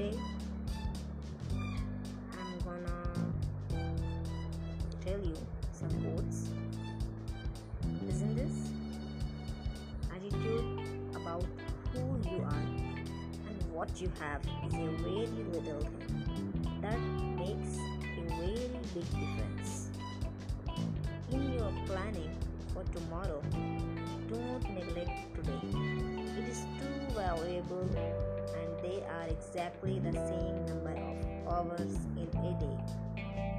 today I'm gonna tell you some quotes. Listen this attitude about who you are and what you have is a very little thing that makes a very big difference. In your planning for tomorrow, don't neglect today. It is too valuable and they are exactly the same number of hours in a day.